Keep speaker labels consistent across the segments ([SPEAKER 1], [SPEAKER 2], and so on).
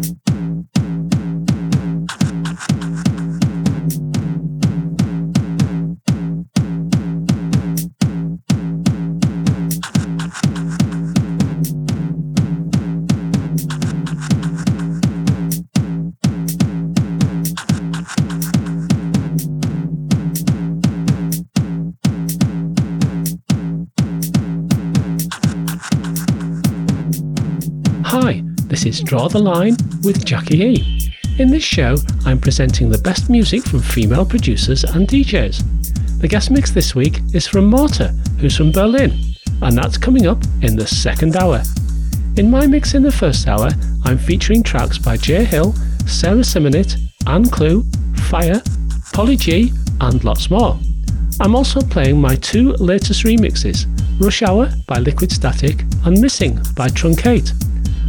[SPEAKER 1] Bye. Is Draw the Line with Jackie E. In this show, I'm presenting the best music from female producers and DJs. The guest mix this week is from Morta, who's from Berlin, and that's coming up in the second hour. In my mix in the first hour, I'm featuring tracks by Jay Hill, Sarah Simonit, Anne Clue, Fire, Polly G, and lots more. I'm also playing my two latest remixes Rush Hour by Liquid Static and Missing by Truncate.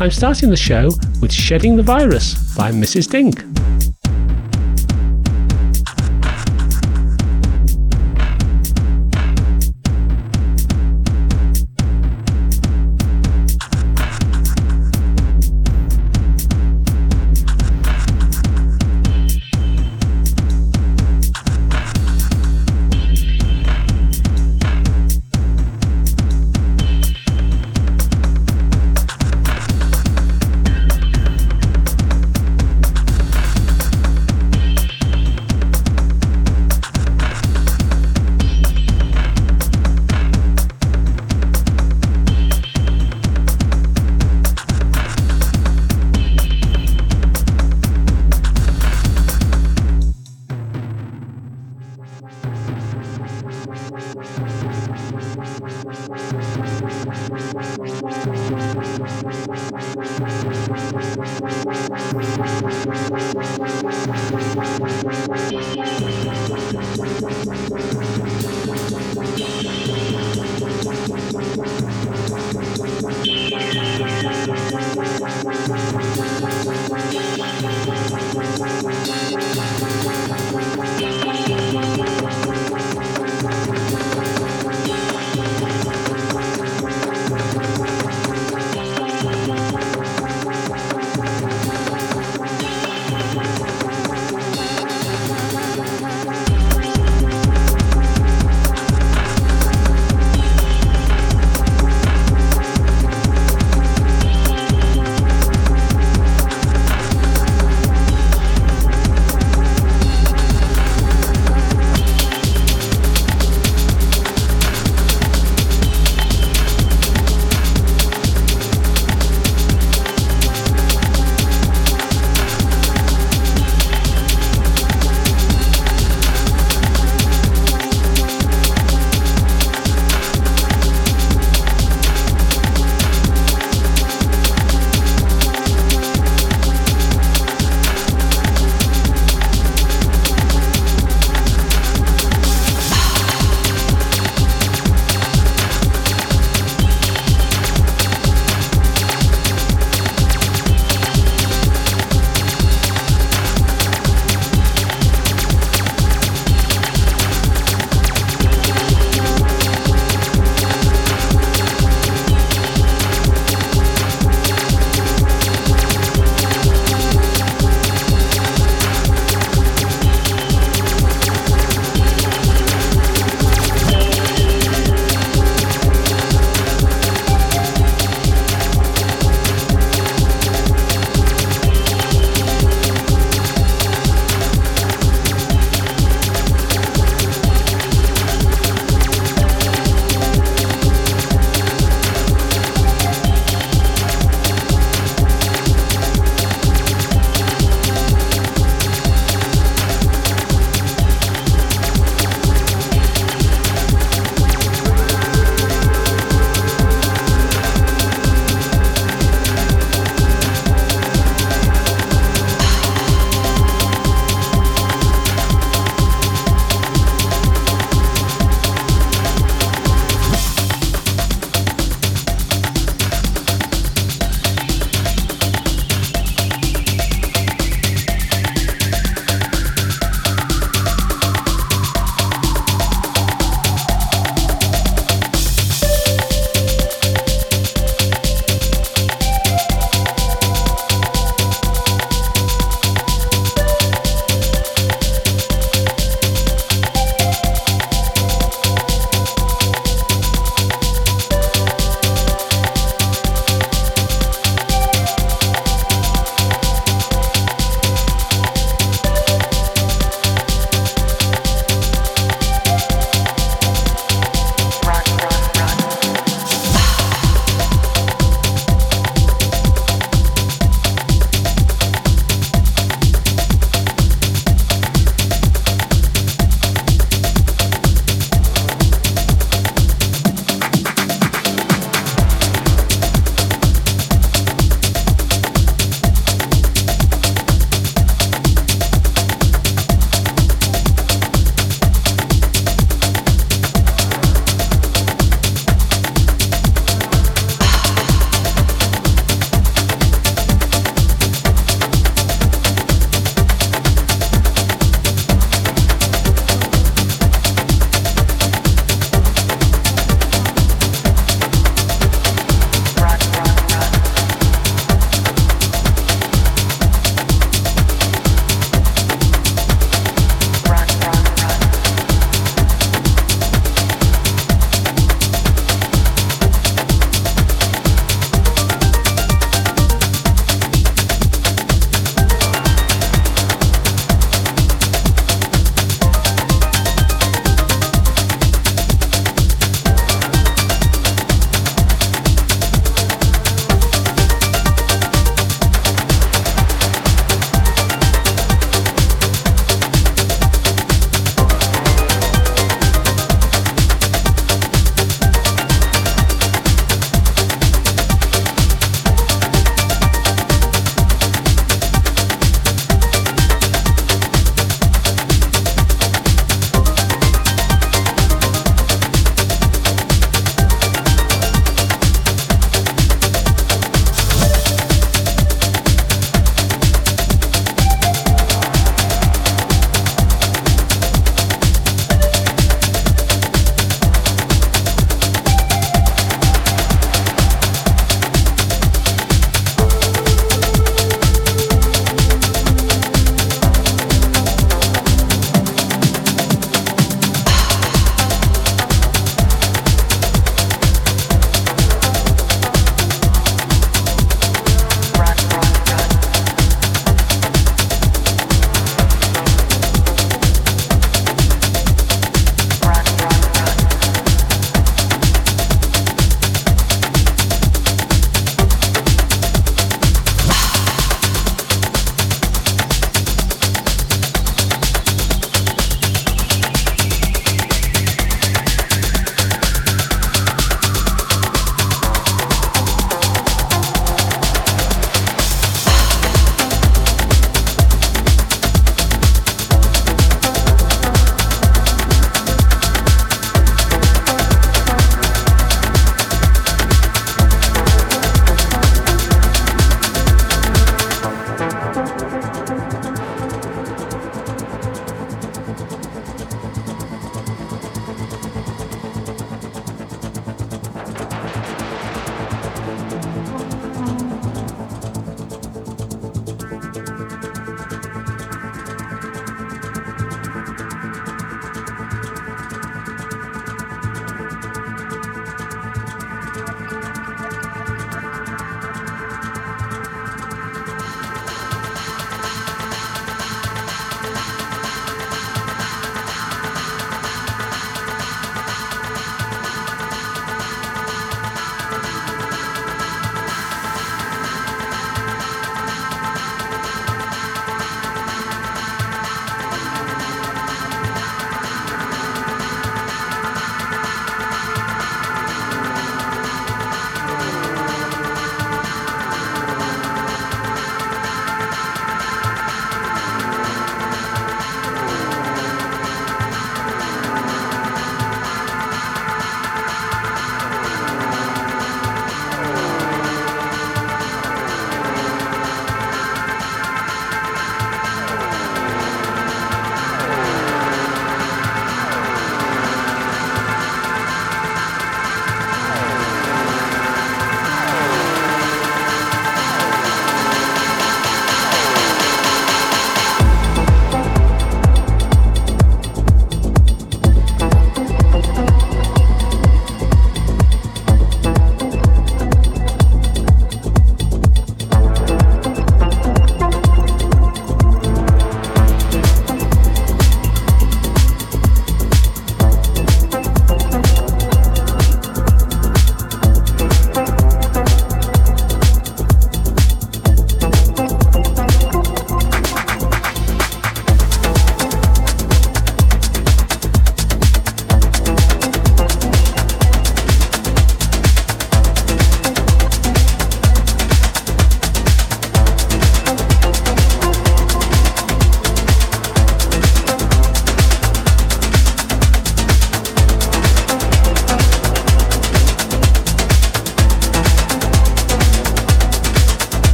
[SPEAKER 1] I'm starting the show with Shedding the Virus by Mrs. Dink.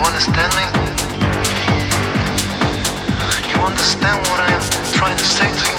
[SPEAKER 2] You understand me? You understand what I am trying to say to you?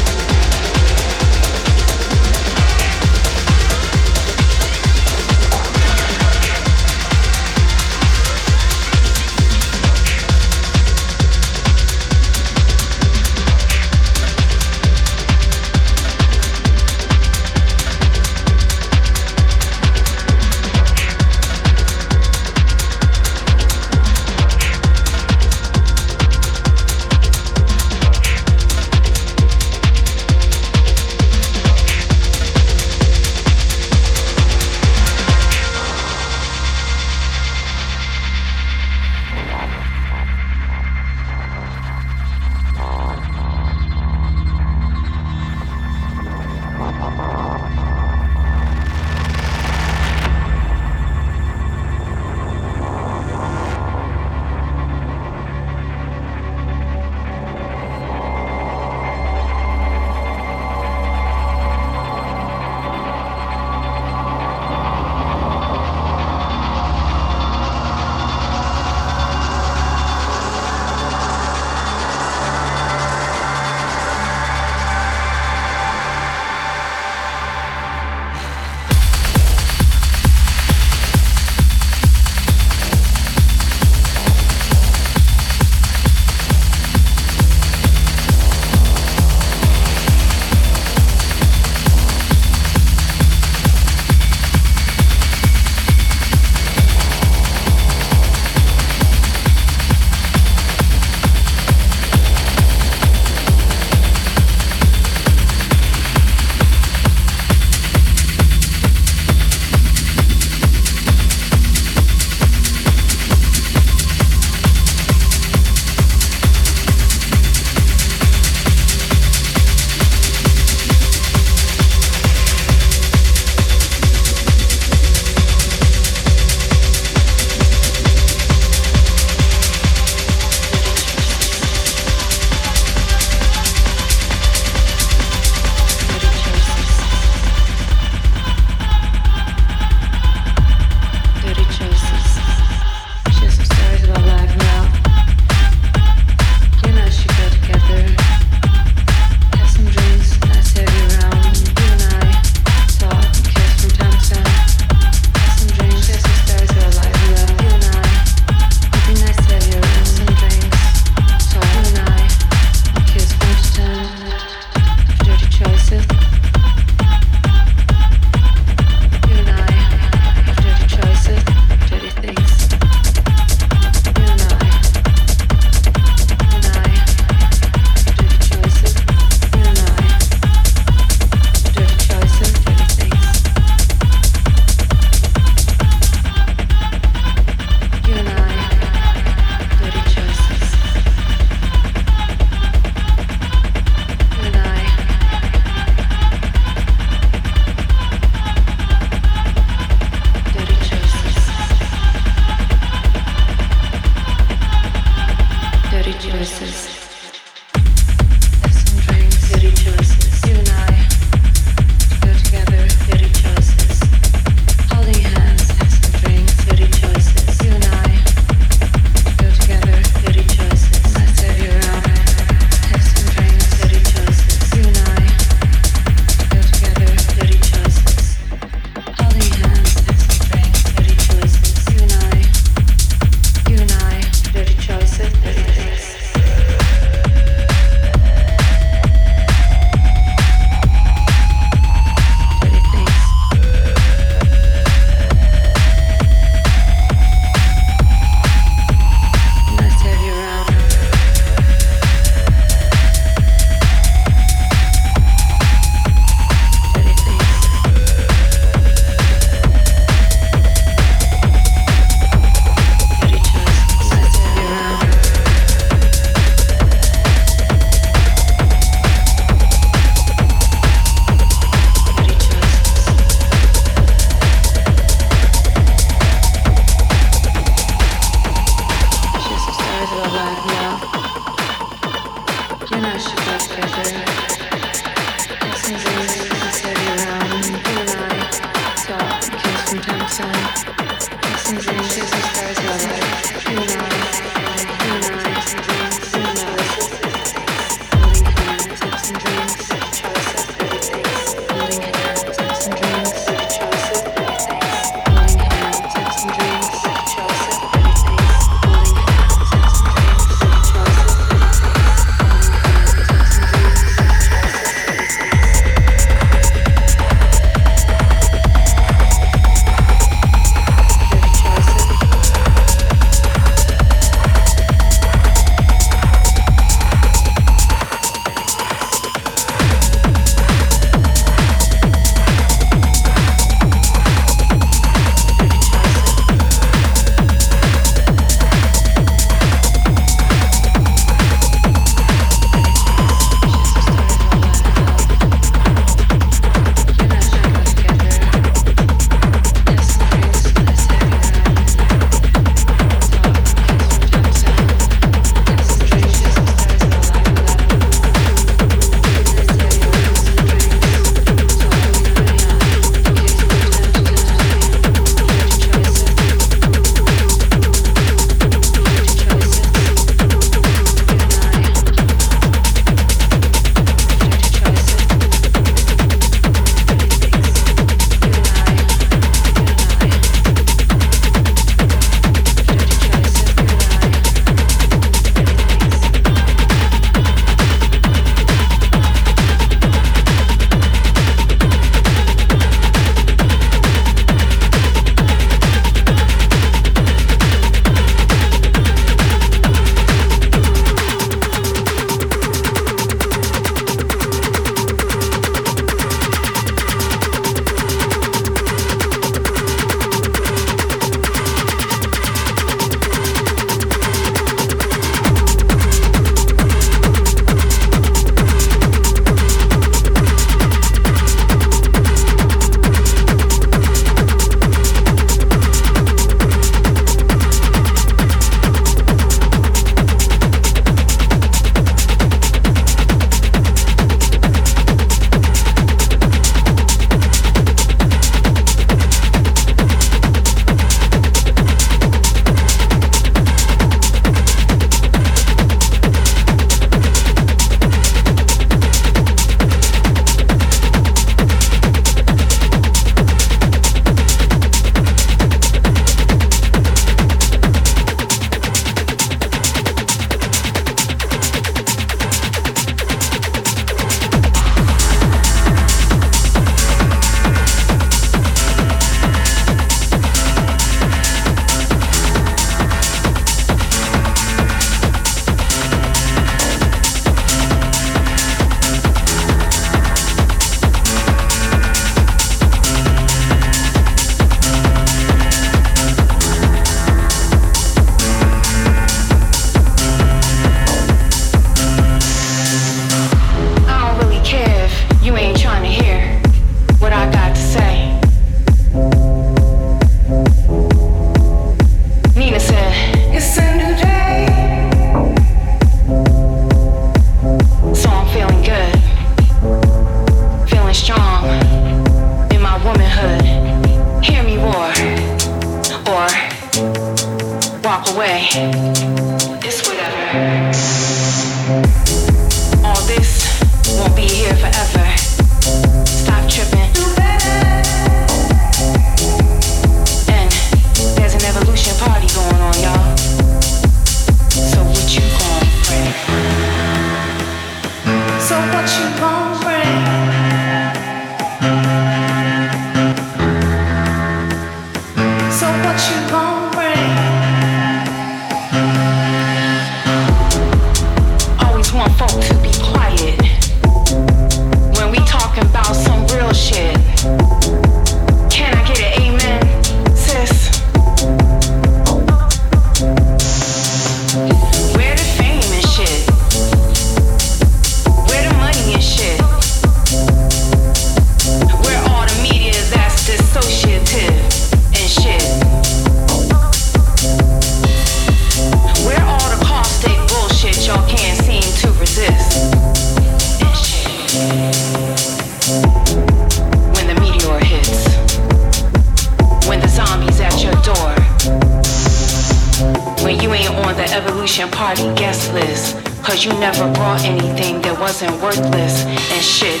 [SPEAKER 3] Evolution Party guest list. Cause you never brought anything that wasn't worthless and shit.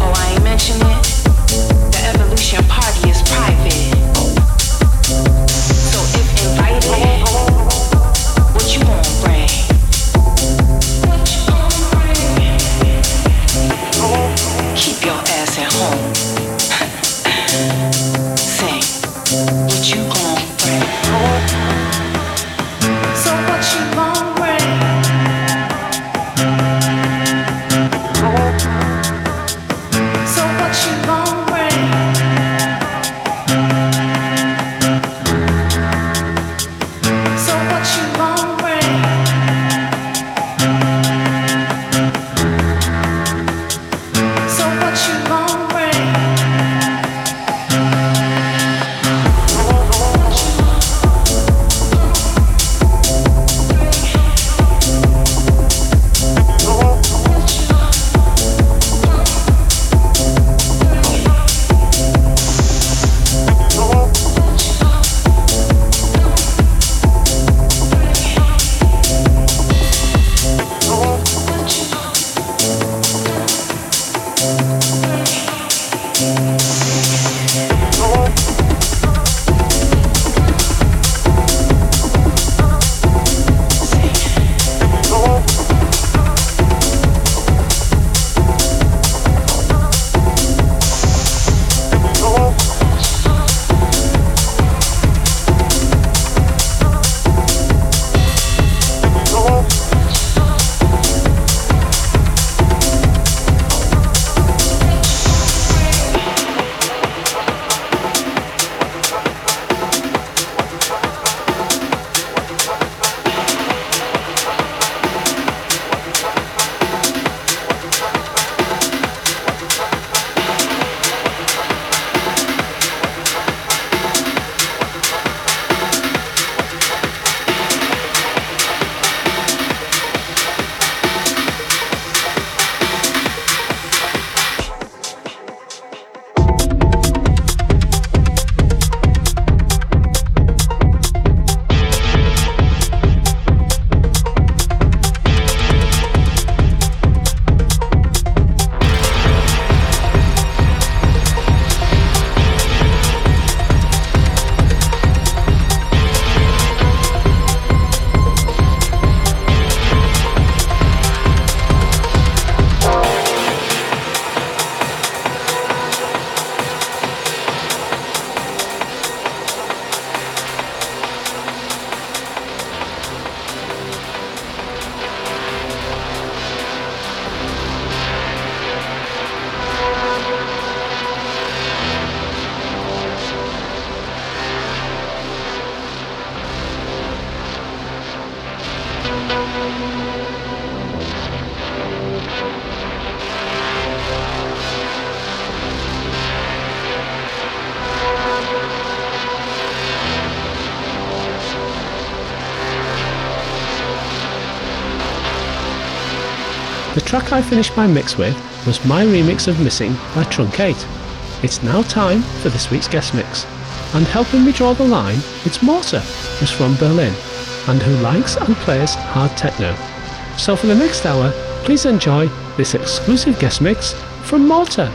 [SPEAKER 3] Oh, I ain't mention it? The Evolution Party is private.
[SPEAKER 1] I finished my mix with was my remix of Missing by Truncate. It's now time for this week's guest mix. And helping me draw the line, it's Mortar, who's from Berlin, and who likes and plays hard techno. So for the next hour, please enjoy this exclusive guest mix from Mortar.